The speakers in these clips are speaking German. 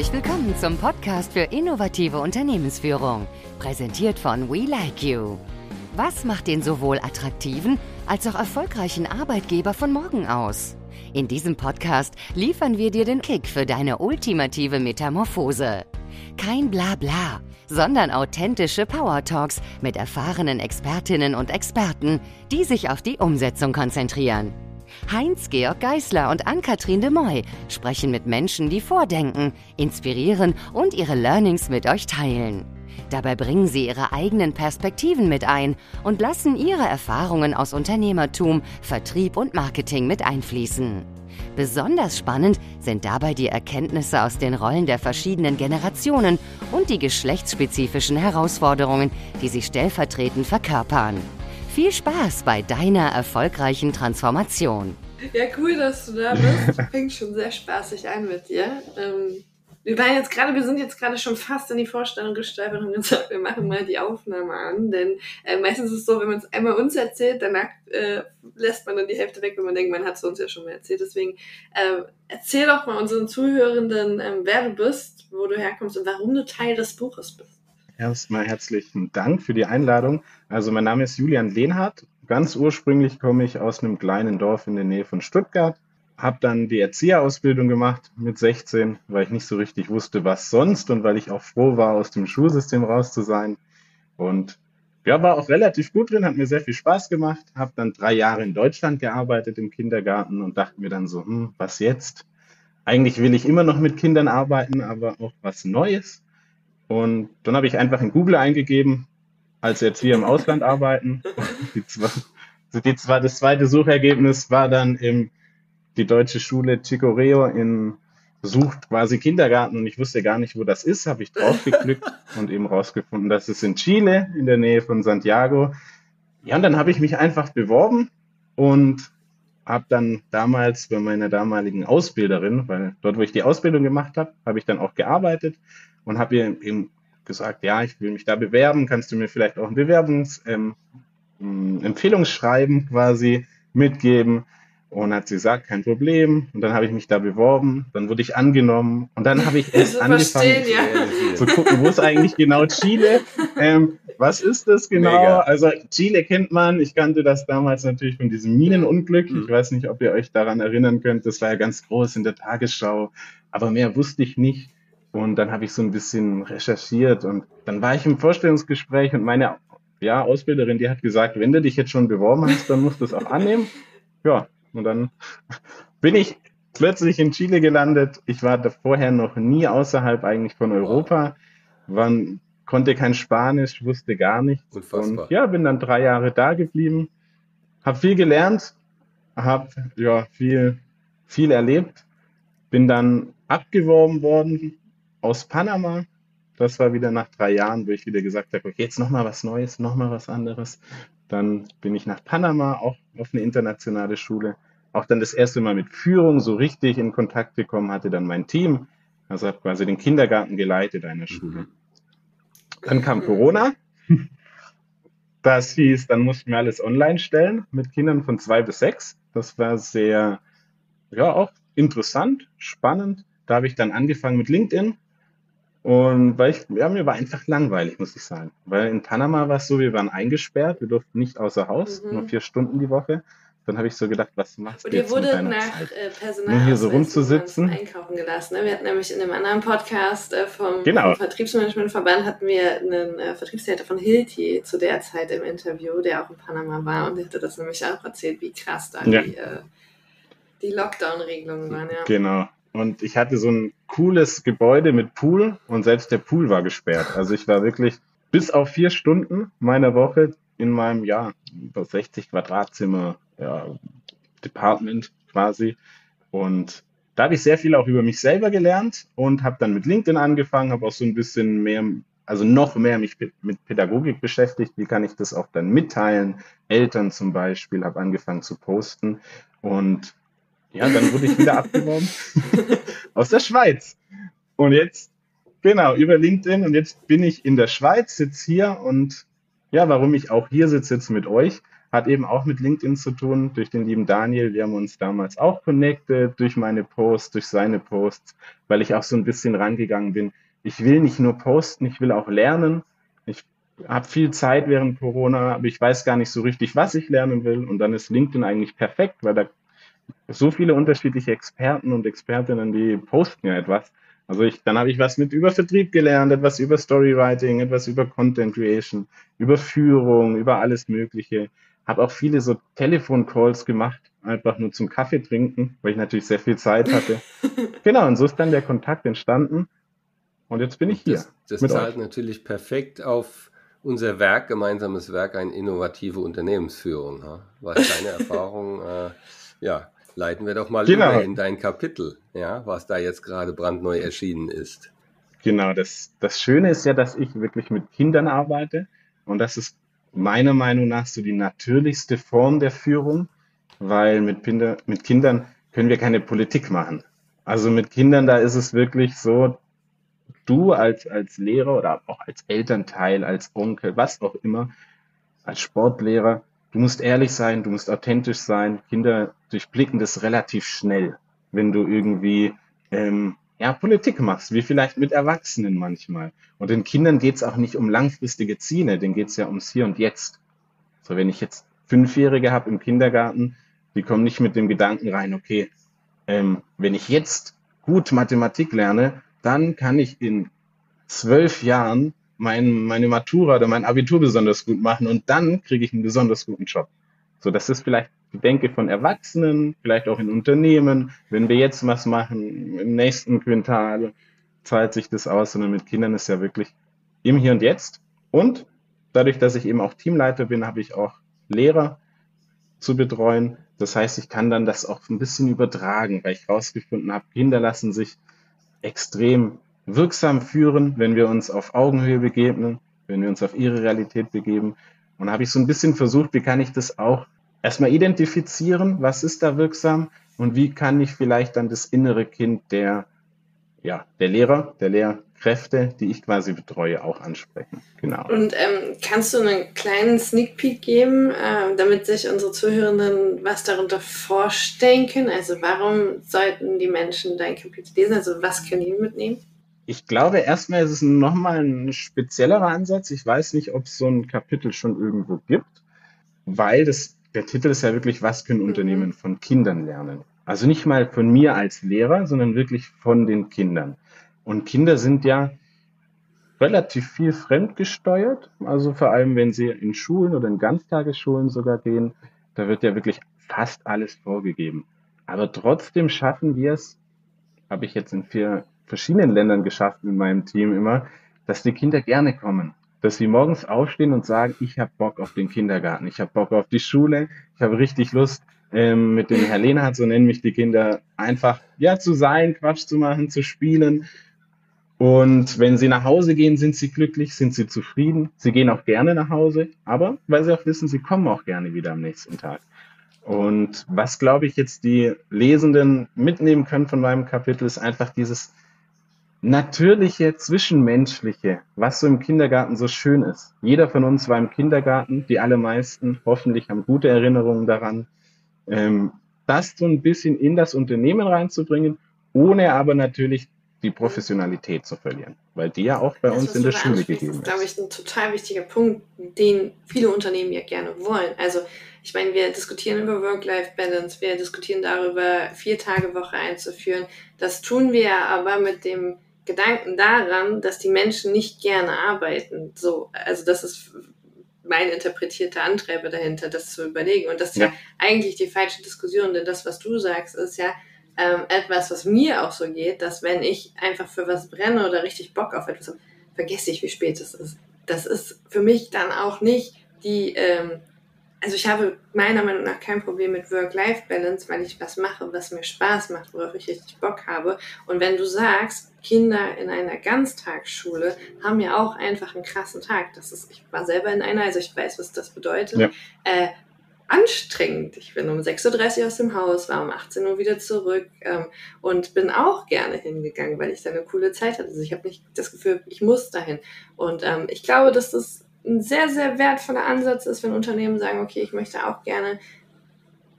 Herzlich willkommen zum Podcast für innovative Unternehmensführung, präsentiert von We Like You. Was macht den sowohl attraktiven als auch erfolgreichen Arbeitgeber von morgen aus? In diesem Podcast liefern wir dir den Kick für deine ultimative Metamorphose. Kein Blabla, sondern authentische Power Talks mit erfahrenen Expertinnen und Experten, die sich auf die Umsetzung konzentrieren. Heinz-Georg Geißler und Ann-Kathrin de Moy sprechen mit Menschen, die vordenken, inspirieren und ihre Learnings mit euch teilen. Dabei bringen sie ihre eigenen Perspektiven mit ein und lassen ihre Erfahrungen aus Unternehmertum, Vertrieb und Marketing mit einfließen. Besonders spannend sind dabei die Erkenntnisse aus den Rollen der verschiedenen Generationen und die geschlechtsspezifischen Herausforderungen, die sie stellvertretend verkörpern. Viel Spaß bei deiner erfolgreichen Transformation. Ja, cool, dass du da bist. Fängt schon sehr spaßig an mit dir. Ähm, wir waren jetzt gerade, wir sind jetzt gerade schon fast in die Vorstellung gestolpert und haben gesagt, wir machen mal die Aufnahme an. Denn äh, meistens ist es so, wenn man es einmal uns erzählt, danach äh, lässt man dann die Hälfte weg, wenn man denkt, man hat es uns ja schon mal erzählt. Deswegen äh, erzähl doch mal unseren Zuhörenden, ähm, wer du bist, wo du herkommst und warum du Teil des Buches bist. Erstmal herzlichen Dank für die Einladung. Also mein Name ist Julian Lehnhardt. Ganz ursprünglich komme ich aus einem kleinen Dorf in der Nähe von Stuttgart. Habe dann die Erzieherausbildung gemacht mit 16, weil ich nicht so richtig wusste, was sonst und weil ich auch froh war, aus dem Schulsystem raus zu sein. Und ja, war auch relativ gut drin, hat mir sehr viel Spaß gemacht. Habe dann drei Jahre in Deutschland gearbeitet im Kindergarten und dachte mir dann so, hm, was jetzt? Eigentlich will ich immer noch mit Kindern arbeiten, aber auch was Neues. Und dann habe ich einfach in Google eingegeben, als jetzt hier im Ausland arbeiten. Die zwei, die zwei, das zweite Suchergebnis war dann im, die deutsche Schule Chicoreo in sucht quasi Kindergarten und ich wusste gar nicht, wo das ist, habe ich draufgeklickt und eben rausgefunden, dass es in Chile in der Nähe von Santiago. Ja, und dann habe ich mich einfach beworben und habe dann damals bei meiner damaligen Ausbilderin, weil dort, wo ich die Ausbildung gemacht habe, habe ich dann auch gearbeitet und habe ihr eben gesagt, ja, ich will mich da bewerben, kannst du mir vielleicht auch ein Bewerbungsempfehlungsschreiben ähm, quasi mitgeben? Und hat sie gesagt, kein Problem. Und dann habe ich mich da beworben, dann wurde ich angenommen und dann habe ich erst angefangen ja. zu gucken, wo ist eigentlich genau Chile? Ähm, was ist das genau? Mega. Also Chile kennt man, ich kannte das damals natürlich von diesem Minenunglück. Mhm. Ich weiß nicht, ob ihr euch daran erinnern könnt, das war ja ganz groß in der Tagesschau, aber mehr wusste ich nicht. Und dann habe ich so ein bisschen recherchiert und dann war ich im Vorstellungsgespräch und meine ja, Ausbilderin, die hat gesagt, wenn du dich jetzt schon beworben hast, dann musst du es auch annehmen. Ja, und dann bin ich plötzlich in Chile gelandet. Ich war vorher noch nie außerhalb eigentlich von Europa, war, konnte kein Spanisch, wusste gar nichts. Unfassbar. Und ja, bin dann drei Jahre da geblieben, habe viel gelernt, habe ja viel, viel erlebt, bin dann abgeworben worden aus Panama. Das war wieder nach drei Jahren, wo ich wieder gesagt habe, okay, jetzt nochmal was Neues, nochmal was anderes. Dann bin ich nach Panama, auch auf eine internationale Schule. Auch dann das erste Mal mit Führung so richtig in Kontakt gekommen, hatte dann mein Team. Also habe quasi den Kindergarten geleitet einer Schule. Dann kam Corona. Das hieß, dann mussten wir alles online stellen mit Kindern von zwei bis sechs. Das war sehr, ja, auch interessant, spannend. Da habe ich dann angefangen mit LinkedIn, und weil ich, ja, mir war einfach langweilig, muss ich sagen. Weil in Panama war es so, wir waren eingesperrt, wir durften nicht außer Haus, mhm. nur vier Stunden die Woche. Dann habe ich so gedacht, was machst du jetzt Und ihr wurde nach Zeit? äh, Personal Nur hier so rumzusitzen. einkaufen gelassen. Ne? Wir hatten nämlich in einem anderen Podcast äh, vom, Genau. vom Vertriebsmanagementverband hatten wir einen äh, Vertriebsleiter von Hilti zu der Zeit im Interview, der auch in Panama war und der hatte das nämlich auch erzählt, wie krass da Ja. die, äh, die Lockdown-Regelungen waren. Ja. Genau. Und ich hatte so ein cooles Gebäude mit Pool und selbst der Pool war gesperrt. Also ich war wirklich bis auf vier Stunden meiner Woche in meinem, ja, über 60 Quadratzimmer, ja, Department quasi. Und da habe ich sehr viel auch über mich selber gelernt und habe dann mit LinkedIn angefangen, habe auch so ein bisschen mehr, also noch mehr mich mit Pädagogik beschäftigt. Wie kann ich das auch dann mitteilen? Eltern zum Beispiel, habe angefangen zu posten und ja, dann wurde ich wieder abgeworben aus der Schweiz. Und jetzt, genau, über LinkedIn und jetzt bin ich in der Schweiz, sitze hier und ja, warum ich auch hier sitze jetzt mit euch, hat eben auch mit LinkedIn zu tun, durch den lieben Daniel. Wir haben uns damals auch connected, durch meine Posts, durch seine Posts, weil ich auch so ein bisschen rangegangen bin. Ich will nicht nur posten, ich will auch lernen. Ich habe viel Zeit während Corona, aber ich weiß gar nicht so richtig, was ich lernen will. Und dann ist LinkedIn eigentlich perfekt, weil da so viele unterschiedliche Experten und Expertinnen, die posten ja etwas. Also ich, dann habe ich was mit über Vertrieb gelernt, etwas über Storywriting, etwas über Content Creation, über Führung, über alles Mögliche. Habe auch viele so Telefoncalls gemacht, einfach nur zum Kaffee trinken, weil ich natürlich sehr viel Zeit hatte. genau, und so ist dann der Kontakt entstanden. Und jetzt bin ich hier. Das, das zahlt euch. natürlich perfekt auf unser Werk, gemeinsames Werk, eine innovative Unternehmensführung. Was deine Erfahrung, äh, ja, Leiten wir doch mal genau. über in dein Kapitel, ja, was da jetzt gerade brandneu erschienen ist. Genau, das, das Schöne ist ja, dass ich wirklich mit Kindern arbeite und das ist meiner Meinung nach so die natürlichste Form der Führung, weil mit, Kinder, mit Kindern können wir keine Politik machen. Also mit Kindern, da ist es wirklich so, du als, als Lehrer oder auch als Elternteil, als Onkel, was auch immer, als Sportlehrer, Du musst ehrlich sein, du musst authentisch sein. Kinder durchblicken das relativ schnell, wenn du irgendwie ähm, ja, Politik machst, wie vielleicht mit Erwachsenen manchmal. Und den Kindern geht's auch nicht um langfristige Ziele, denen geht's ja ums Hier und Jetzt. So, wenn ich jetzt Fünfjährige habe im Kindergarten, die kommen nicht mit dem Gedanken rein, okay, ähm, wenn ich jetzt gut Mathematik lerne, dann kann ich in zwölf Jahren mein, meine Matura oder mein Abitur besonders gut machen und dann kriege ich einen besonders guten Job. So, das ist vielleicht Denke von Erwachsenen, vielleicht auch in Unternehmen. Wenn wir jetzt was machen, im nächsten Quintal zahlt sich das aus, sondern mit Kindern ist ja wirklich im Hier und Jetzt. Und dadurch, dass ich eben auch Teamleiter bin, habe ich auch Lehrer zu betreuen. Das heißt, ich kann dann das auch ein bisschen übertragen, weil ich herausgefunden habe, Kinder lassen sich extrem wirksam führen, wenn wir uns auf Augenhöhe begegnen, wenn wir uns auf ihre Realität begeben. Und habe ich so ein bisschen versucht, wie kann ich das auch erstmal identifizieren, was ist da wirksam und wie kann ich vielleicht dann das innere Kind der, ja, der Lehrer, der Lehrkräfte, die ich quasi betreue, auch ansprechen. Genau. Und ähm, kannst du einen kleinen Sneak Peek geben, äh, damit sich unsere Zuhörenden was darunter vorstellen können? Also warum sollten die Menschen dein Kapitel lesen? Also was können die mitnehmen? Ich glaube, erstmal ist es nochmal ein speziellerer Ansatz. Ich weiß nicht, ob es so ein Kapitel schon irgendwo gibt, weil das, der Titel ist ja wirklich, was können Unternehmen mhm. von Kindern lernen? Also nicht mal von mir als Lehrer, sondern wirklich von den Kindern. Und Kinder sind ja relativ viel fremdgesteuert. Also vor allem, wenn sie in Schulen oder in Ganztagesschulen sogar gehen, da wird ja wirklich fast alles vorgegeben. Aber trotzdem schaffen wir es, habe ich jetzt in vier verschiedenen Ländern geschafft in meinem Team immer, dass die Kinder gerne kommen. Dass sie morgens aufstehen und sagen, ich habe Bock auf den Kindergarten, ich habe Bock auf die Schule, ich habe richtig Lust, ähm, mit dem Herr Lehnhardt, so nennen mich die Kinder, einfach ja zu sein, Quatsch zu machen, zu spielen. Und wenn sie nach Hause gehen, sind sie glücklich, sind sie zufrieden. Sie gehen auch gerne nach Hause, aber weil sie auch wissen, sie kommen auch gerne wieder am nächsten Tag. Und was, glaube ich, jetzt die Lesenden mitnehmen können von meinem Kapitel, ist einfach dieses natürliche, zwischenmenschliche, was so im Kindergarten so schön ist. Jeder von uns war im Kindergarten, die allermeisten hoffentlich haben gute Erinnerungen daran. Ähm, das so ein bisschen in das Unternehmen reinzubringen, ohne aber natürlich die Professionalität zu verlieren, weil die ja auch bei das, uns in der Schule gegeben ist. Das ist, glaube ich, ein total wichtiger Punkt, den viele Unternehmen ja gerne wollen. Also ich meine, wir diskutieren über Work-Life-Balance, wir diskutieren darüber, vier Tage Woche einzuführen. Das tun wir aber mit dem Gedanken daran, dass die Menschen nicht gerne arbeiten. So, also das ist mein interpretierter Antreiber dahinter, das zu überlegen. Und das ist ja, ja eigentlich die falsche Diskussion, denn das, was du sagst, ist ja ähm, etwas, was mir auch so geht, dass wenn ich einfach für was brenne oder richtig Bock auf etwas habe, vergesse ich, wie spät es ist. Das ist für mich dann auch nicht die ähm, also ich habe meiner Meinung nach kein Problem mit Work-Life-Balance, weil ich was mache, was mir Spaß macht, worauf ich richtig Bock habe. Und wenn du sagst, Kinder in einer Ganztagsschule haben ja auch einfach einen krassen Tag. Das ist, ich war selber in einer, also ich weiß, was das bedeutet. Ja. Äh, anstrengend. Ich bin um 6.30 Uhr aus dem Haus, war um 18 Uhr wieder zurück ähm, und bin auch gerne hingegangen, weil ich da eine coole Zeit hatte. Also ich habe nicht das Gefühl, ich muss dahin. Und ähm, ich glaube, dass das ein sehr, sehr wertvoller Ansatz ist, wenn Unternehmen sagen, okay, ich möchte auch gerne,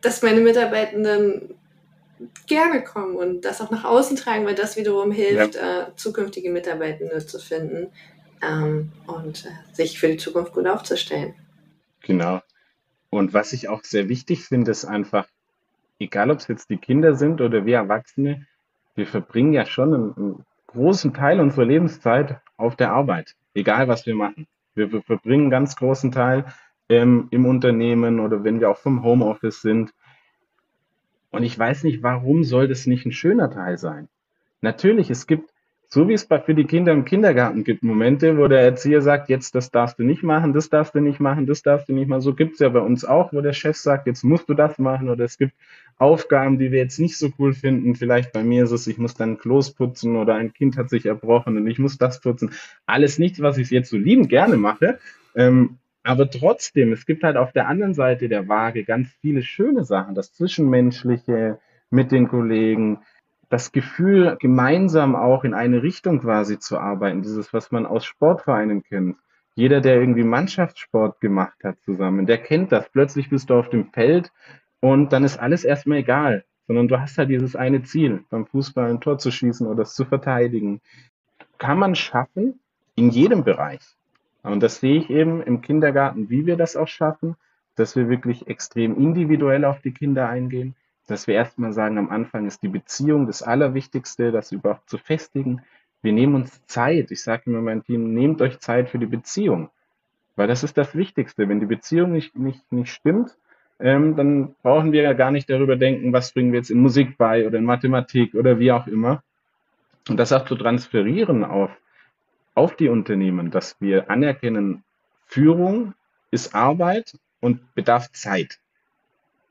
dass meine Mitarbeitenden gerne kommen und das auch nach außen tragen, weil das wiederum hilft, ja. äh, zukünftige Mitarbeitende zu finden ähm, und äh, sich für die Zukunft gut aufzustellen. Genau. Und was ich auch sehr wichtig finde, ist einfach, egal ob es jetzt die Kinder sind oder wir Erwachsene, wir verbringen ja schon einen, einen großen Teil unserer Lebenszeit auf der Arbeit, egal was wir machen. Wir, wir verbringen einen ganz großen Teil ähm, im Unternehmen oder wenn wir auch vom Homeoffice sind. Und ich weiß nicht, warum soll das nicht ein schöner Teil sein? Natürlich, es gibt, so wie es bei, für die Kinder im Kindergarten gibt, Momente, wo der Erzieher sagt, jetzt das darfst du nicht machen, das darfst du nicht machen, das darfst du nicht machen. So gibt es ja bei uns auch, wo der Chef sagt, jetzt musst du das machen. Oder es gibt Aufgaben, die wir jetzt nicht so cool finden. Vielleicht bei mir ist es, ich muss dann Klos putzen oder ein Kind hat sich erbrochen und ich muss das putzen. Alles nichts, was ich jetzt so liebend gerne mache. Ähm, aber trotzdem, es gibt halt auf der anderen Seite der Waage ganz viele schöne Sachen. Das Zwischenmenschliche mit den Kollegen, das Gefühl, gemeinsam auch in eine Richtung quasi zu arbeiten. Dieses, was man aus Sportvereinen kennt. Jeder, der irgendwie Mannschaftssport gemacht hat zusammen, der kennt das. Plötzlich bist du auf dem Feld und dann ist alles erstmal egal, sondern du hast halt dieses eine Ziel, beim Fußball ein Tor zu schießen oder es zu verteidigen. Kann man schaffen in jedem Bereich. Und das sehe ich eben im Kindergarten, wie wir das auch schaffen, dass wir wirklich extrem individuell auf die Kinder eingehen, dass wir erstmal sagen, am Anfang ist die Beziehung das Allerwichtigste, das überhaupt zu festigen. Wir nehmen uns Zeit. Ich sage immer meinem Team, nehmt euch Zeit für die Beziehung. Weil das ist das Wichtigste. Wenn die Beziehung nicht, nicht, nicht stimmt, ähm, dann brauchen wir ja gar nicht darüber denken, was bringen wir jetzt in Musik bei oder in Mathematik oder wie auch immer. Und das auch zu transferieren auf, auf die Unternehmen, dass wir anerkennen, Führung ist Arbeit und bedarf Zeit.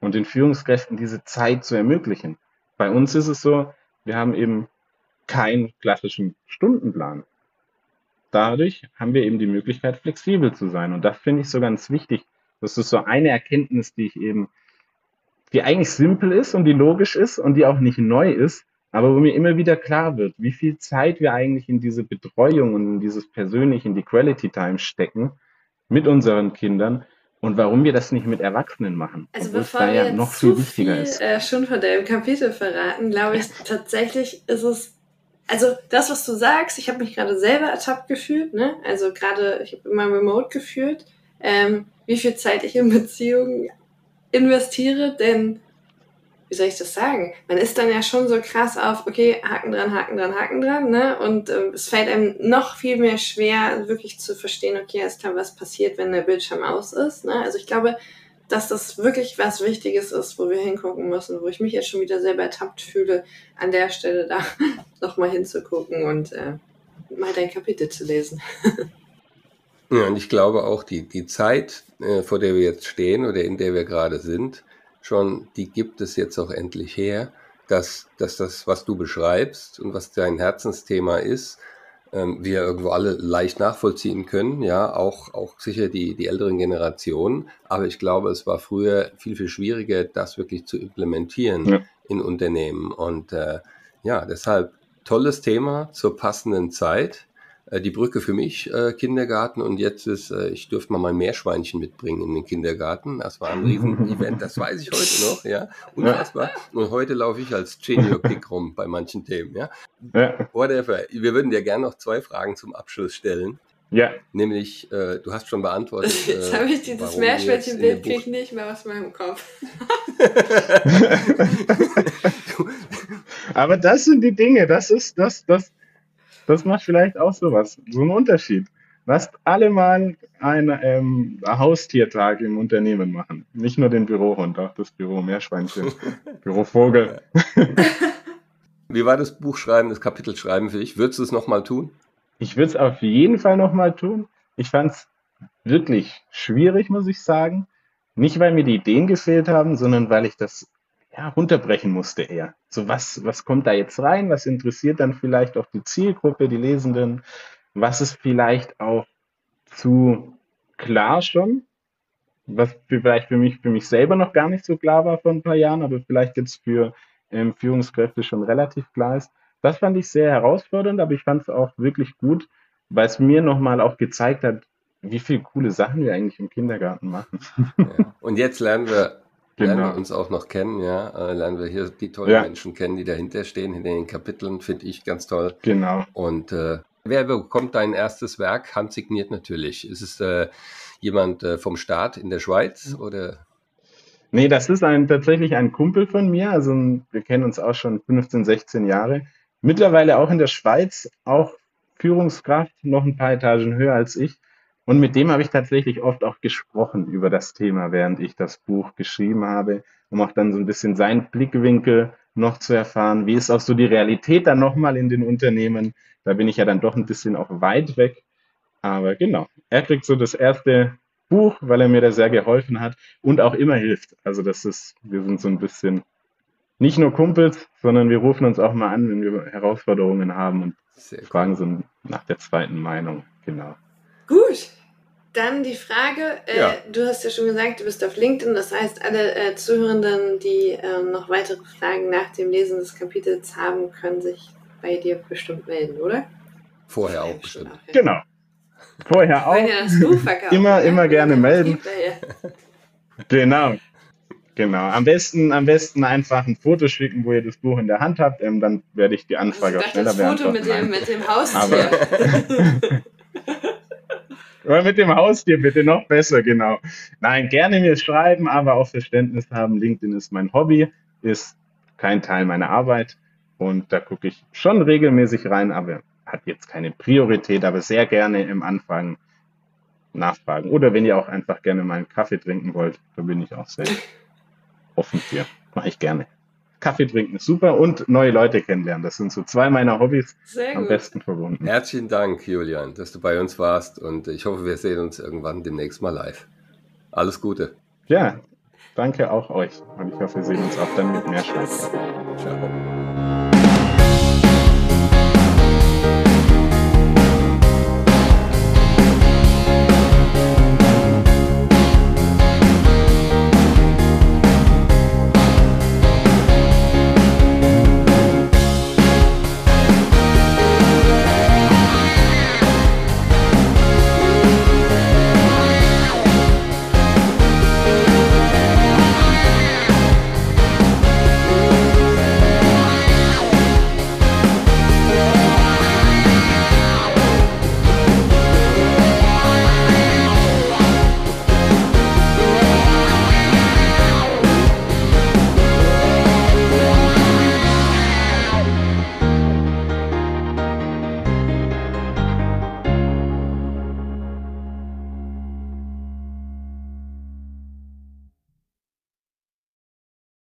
Und den Führungskräften diese Zeit zu ermöglichen. Bei uns ist es so, wir haben eben keinen klassischen Stundenplan. Dadurch haben wir eben die Möglichkeit, flexibel zu sein. Und das finde ich so ganz wichtig, das ist so eine Erkenntnis, die ich eben, die eigentlich simpel ist und die logisch ist und die auch nicht neu ist, aber wo mir immer wieder klar wird, wie viel Zeit wir eigentlich in diese Betreuung und in dieses Persönliche, in die Quality Time stecken mit unseren Kindern und warum wir das nicht mit Erwachsenen machen. Also bevor wir ja noch viel wichtiger viel, ist. Äh, schon von deinem Kapitel verraten, glaube ich, tatsächlich ist es also das, was du sagst, ich habe mich gerade selber ertappt gefühlt, ne? Also gerade, ich habe immer remote gefühlt. Ähm, wie viel Zeit ich in Beziehungen investiere, denn wie soll ich das sagen? Man ist dann ja schon so krass auf, okay, Haken dran, Haken dran, Haken dran, ne? Und äh, es fällt einem noch viel mehr schwer, wirklich zu verstehen, okay, ist klar, was passiert, wenn der Bildschirm aus ist. Ne? Also ich glaube, dass das wirklich was Wichtiges ist, wo wir hingucken müssen, wo ich mich jetzt schon wieder selber ertappt fühle, an der Stelle da nochmal hinzugucken und äh, mal dein Kapitel zu lesen. Ja, und ich glaube auch, die, die Zeit, äh, vor der wir jetzt stehen oder in der wir gerade sind, schon, die gibt es jetzt auch endlich her, dass, dass das, was du beschreibst und was dein Herzensthema ist, ähm, wir irgendwo alle leicht nachvollziehen können, ja, auch, auch sicher die, die älteren Generationen. Aber ich glaube, es war früher viel, viel schwieriger, das wirklich zu implementieren ja. in Unternehmen. Und äh, ja, deshalb tolles Thema zur passenden Zeit. Äh, die Brücke für mich, äh, Kindergarten. Und jetzt ist, äh, ich dürfte mal mein Meerschweinchen mitbringen in den Kindergarten. Das war ein Riesen-Event, das weiß ich heute noch, ja. Unfassbar. Und heute laufe ich als Genior Pick rum bei manchen Themen, ja. ja. Whatever. Wir würden dir gerne noch zwei Fragen zum Abschluss stellen. Ja. Nämlich, äh, du hast schon beantwortet. Jetzt habe ich dieses Meerschweinchen-Bild krieg ich nicht mehr aus meinem Kopf. Aber das sind die Dinge, das ist das, das, das macht vielleicht auch sowas, so einen Unterschied. Lasst alle mal einen ähm, Haustiertag im Unternehmen machen. Nicht nur den Bürohund, auch das Büro Meerschweinchen, Büro Vogel. Wie war das Buchschreiben, das Kapitelschreiben für dich? Würdest du es nochmal tun? Ich würde es auf jeden Fall nochmal tun. Ich fand es wirklich schwierig, muss ich sagen. Nicht, weil mir die Ideen gefehlt haben, sondern weil ich das ja, runterbrechen musste eher. So was, was kommt da jetzt rein? Was interessiert dann vielleicht auch die Zielgruppe, die Lesenden? Was ist vielleicht auch zu klar schon? Was vielleicht für mich, für mich selber noch gar nicht so klar war vor ein paar Jahren, aber vielleicht jetzt für ähm, Führungskräfte schon relativ klar ist. Das fand ich sehr herausfordernd, aber ich fand es auch wirklich gut, weil es mir nochmal auch gezeigt hat, wie viele coole Sachen wir eigentlich im Kindergarten machen. Ja. Und jetzt lernen wir, genau. lernen wir uns auch noch kennen, ja. Äh, lernen wir hier die tollen ja. Menschen kennen, die dahinter stehen, hinter den Kapiteln, finde ich ganz toll. Genau. Und äh, wer bekommt dein erstes Werk? Handsigniert natürlich. Ist es äh, jemand äh, vom Staat in der Schweiz oder? Nee, das ist ein, tatsächlich ein Kumpel von mir. Also wir kennen uns auch schon 15, 16 Jahre. Mittlerweile auch in der Schweiz, auch Führungskraft, noch ein paar Etagen höher als ich. Und mit dem habe ich tatsächlich oft auch gesprochen über das Thema, während ich das Buch geschrieben habe, um auch dann so ein bisschen seinen Blickwinkel noch zu erfahren. Wie ist auch so die Realität dann nochmal in den Unternehmen? Da bin ich ja dann doch ein bisschen auch weit weg. Aber genau, er kriegt so das erste Buch, weil er mir da sehr geholfen hat und auch immer hilft. Also das ist, wir sind so ein bisschen nicht nur Kumpels, sondern wir rufen uns auch mal an, wenn wir Herausforderungen haben und sehr fragen so nach der zweiten Meinung. Genau. Gut. Dann die Frage, äh, ja. du hast ja schon gesagt, du bist auf LinkedIn, das heißt, alle äh, Zuhörenden, die äh, noch weitere Fragen nach dem Lesen des Kapitels haben, können sich bei dir bestimmt melden, oder? Vorher auch bestimmt. Genau. Vorher auch. Verkaufen, immer, immer gerne melden. Genau. Genau. Am besten, am besten einfach ein Foto schicken, wo ihr das Buch in der Hand habt. Ähm, dann werde ich die Anfrage also auch schneller beantworten. Foto mit dem, mit dem Haustier. Aber mit dem Haustier bitte noch besser, genau. Nein, gerne mir schreiben, aber auch Verständnis haben. LinkedIn ist mein Hobby, ist kein Teil meiner Arbeit und da gucke ich schon regelmäßig rein, aber hat jetzt keine Priorität, aber sehr gerne im Anfang nachfragen. Oder wenn ihr auch einfach gerne mal einen Kaffee trinken wollt, da bin ich auch sehr offen für. Mache ich gerne. Kaffee trinken ist super und neue Leute kennenlernen. Das sind so zwei meiner Hobbys Sehr am gut. besten verbunden. Herzlichen Dank, Julian, dass du bei uns warst und ich hoffe, wir sehen uns irgendwann demnächst mal live. Alles Gute. Ja, danke auch euch und ich hoffe, wir sehen uns auch dann mit mehr Spaß. Ciao.